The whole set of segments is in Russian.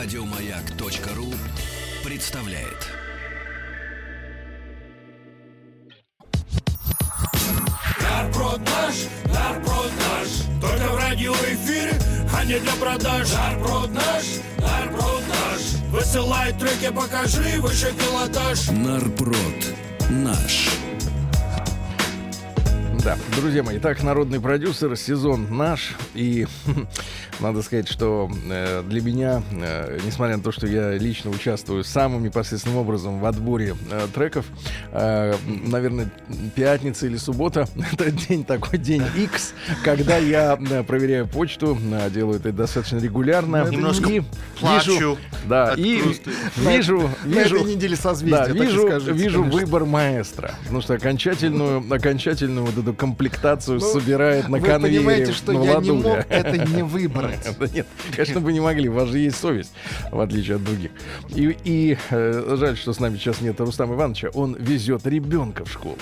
Радиомаяк.ру представляет. Нарброд наш, нарброд наш Только в радиоэфире, а не для продаж Нарброд наш, нарброд наш Высылай треки, покажи выше пилотаж Нарпрод наш. Да, друзья мои, так, народный продюсер, сезон наш. И надо сказать, что э, для меня, э, несмотря на то, что я лично участвую самым непосредственным образом в отборе э, треков, э, наверное, пятница или суббота, это день такой, день X, когда я э, проверяю почту, э, делаю это достаточно регулярно. Немножко и плачу вижу, да, и вижу, На вижу, этой неделе созвездия, да, вижу, скажите, вижу конечно. выбор маэстро. Потому что окончательную, окончательную вот эту комплектацию собирает на Ну, Вы конвейере понимаете, что я не ладони. мог это не выбрать. Да нет, конечно, вы не могли, у вас же есть совесть, в отличие от других. И, и, э, жаль, что с нами сейчас нет Рустама Ивановича, он везет ребенка в школу.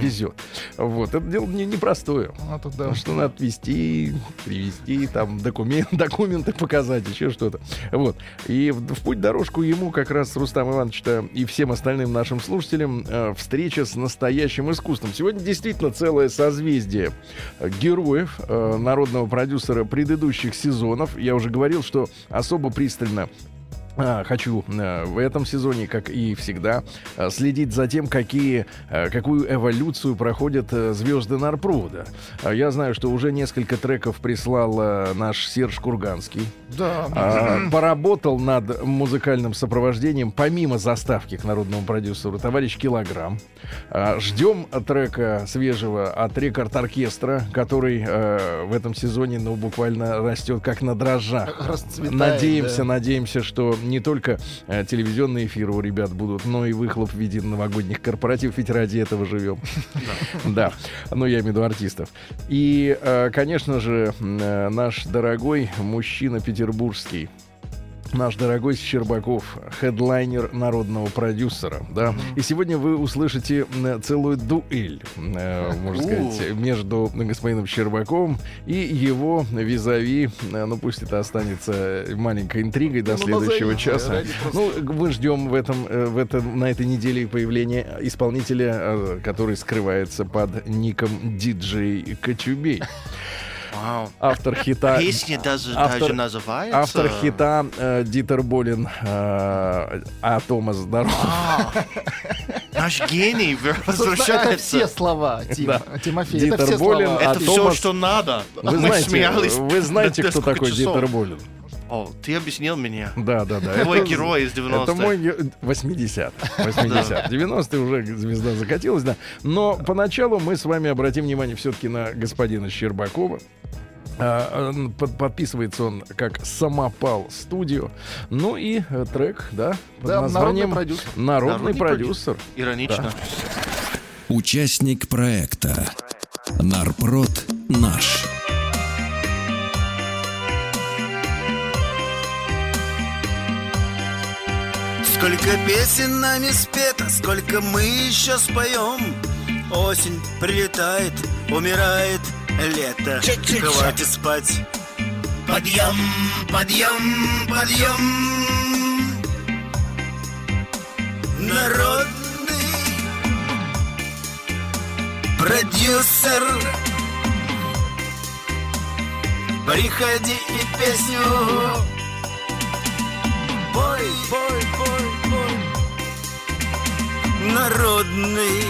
Везет. Вот, это дело не- непростое. А тут да. Потому что надо отвезти, привезти, там документ, документы показать, еще что-то. Вот. И в, в путь дорожку ему как раз Рустам Иванович-то и всем остальным нашим слушателям э, встреча с настоящим искусством. Сегодня действительно целое созвездие героев э, народного продюсера предыдущих сезонов. Я уже говорил, что особо пристально Хочу э, в этом сезоне, как и всегда, э, следить за тем, какие, э, какую эволюцию проходят звезды Нарпруда. А Я знаю, что уже несколько треков прислал наш Серж Курганский. Да. А, Поработал над музыкальным сопровождением, помимо заставки к народному продюсеру, товарищ Килограмм. А, Ждем трека свежего от рекорд-оркестра, который в этом сезоне, ну, буквально растет как на дрожжах. Расцветает, Надеемся, да. надеемся, что не только э, телевизионные эфиры у ребят будут, но и выхлоп в виде новогодних корпоративов, ведь ради этого живем. Да, ну я имею в виду артистов. И, э, конечно же, э, наш дорогой мужчина петербургский, наш дорогой Щербаков, хедлайнер народного продюсера, да. И сегодня вы услышите целую дуэль, э, можно сказать, между господином Щербаковым и его визави. Э, Ну, пусть это останется маленькой интригой до Ну, следующего часа. Ну, мы ждем в этом, э, в этом, на этой неделе появления исполнителя, который скрывается под ником диджей Кочубей. Вау. Автор хита... Песня даже, автор- даже называется... Автор хита э, Дитер Болин, э, а Томас здоров. А, Наш гений Собственно, Это возвращается. все слова, Тима. Тимофей, это Дитер все Болин, слова. а Это все, Томас- что надо. Вы Мы знаете, смеялись вы знаете, кто такой часов. Дитер Болин? О, ты объяснил мне. Да, да, да. Твой Это- герой из 90-х. Это мой ге- 80 80 90-е уже звезда закатилась, да. Но поначалу мы с вами обратим внимание все-таки на господина Щербакова. А, под- подписывается он как Самопал Студио. Ну и э, трек, да, под Да, названием народный продюсер. Народный Народный продюсер. Иронично. Участник проекта. Нарпрод наш. Сколько песен нами спето, сколько мы еще споем. Осень прилетает, умирает лето. Хватит спать. Подъем, подъем, подъем. Народный продюсер. Приходи и песню Пой, пой, пой, пой Народный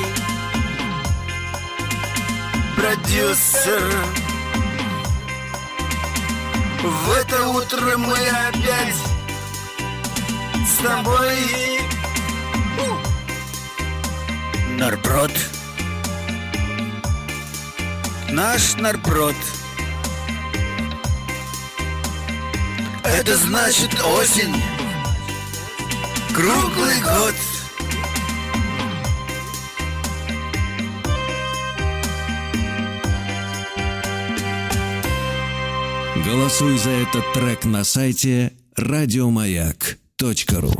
продюсер. В это утро мы опять с тобой. Нарпрод Наш нарпрод Это значит осень Круглый год Голосуй за этот трек на сайте радиомаяк.ру.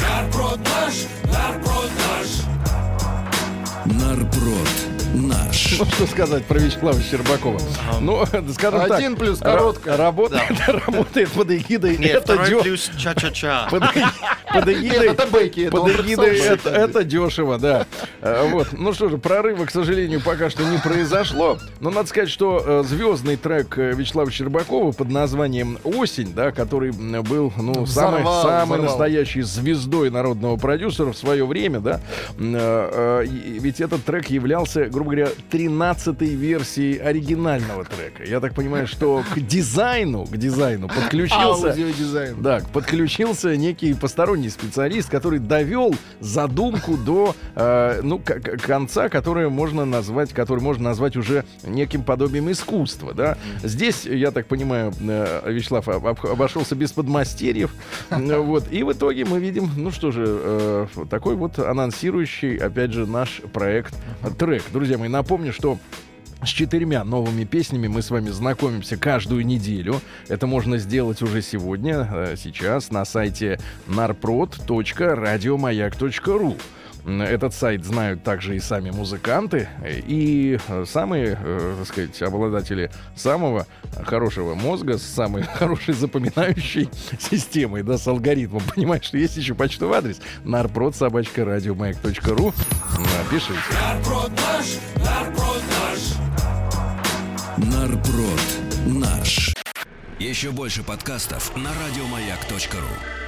Нарброд наш Нарпрод. Ну, что сказать про Вячеслава Щербакова? Ну, скажем так. Один плюс короткая. Работает, работает под эгидой. Нет, это второй плюс ча-ча-ча. Под, эгидой, это бейки. под эгидой это, это дешево, да. Э, Вот. Ну что же, прорыва, к сожалению, пока что не произошло. Но надо сказать, что э, звездный трек э, Вячеслава Щербакова под названием «Осень», да, который был, ну, самый, самый взорвал. настоящей звездой народного продюсера в свое время, да. Ведь этот трек являлся, грубо говоря, 13-й версией оригинального трека. Я так понимаю, что к дизайну, к дизайну подключился... Аудиодизайн. Да, подключился некий посторонний специалист, который довел задумку до э, ну, конца, которое можно назвать, который можно назвать уже неким подобием искусства. Да? Здесь, я так понимаю, э, Вячеслав об- об- обошелся без подмастерьев. Э, Вот. И в итоге мы видим, ну что же, э, такой вот анонсирующий, опять же, наш проект э, трек. Друзья мои, напомню, что с четырьмя новыми песнями мы с вами знакомимся каждую неделю. Это можно сделать уже сегодня, э, сейчас на сайте narprod.radiomayak.ru. Этот сайт знают также и сами музыканты, э, и э, самые, так сказать, обладатели самого хорошего мозга, с самой хорошей запоминающей системой, да, с алгоритмом. Понимаешь, что есть еще почтовый адрес narprod.radiomayak.ru. Напишите. Нарброд наш, нарброд наш. Нарброд наш. Еще больше подкастов на радиомаяк.ру.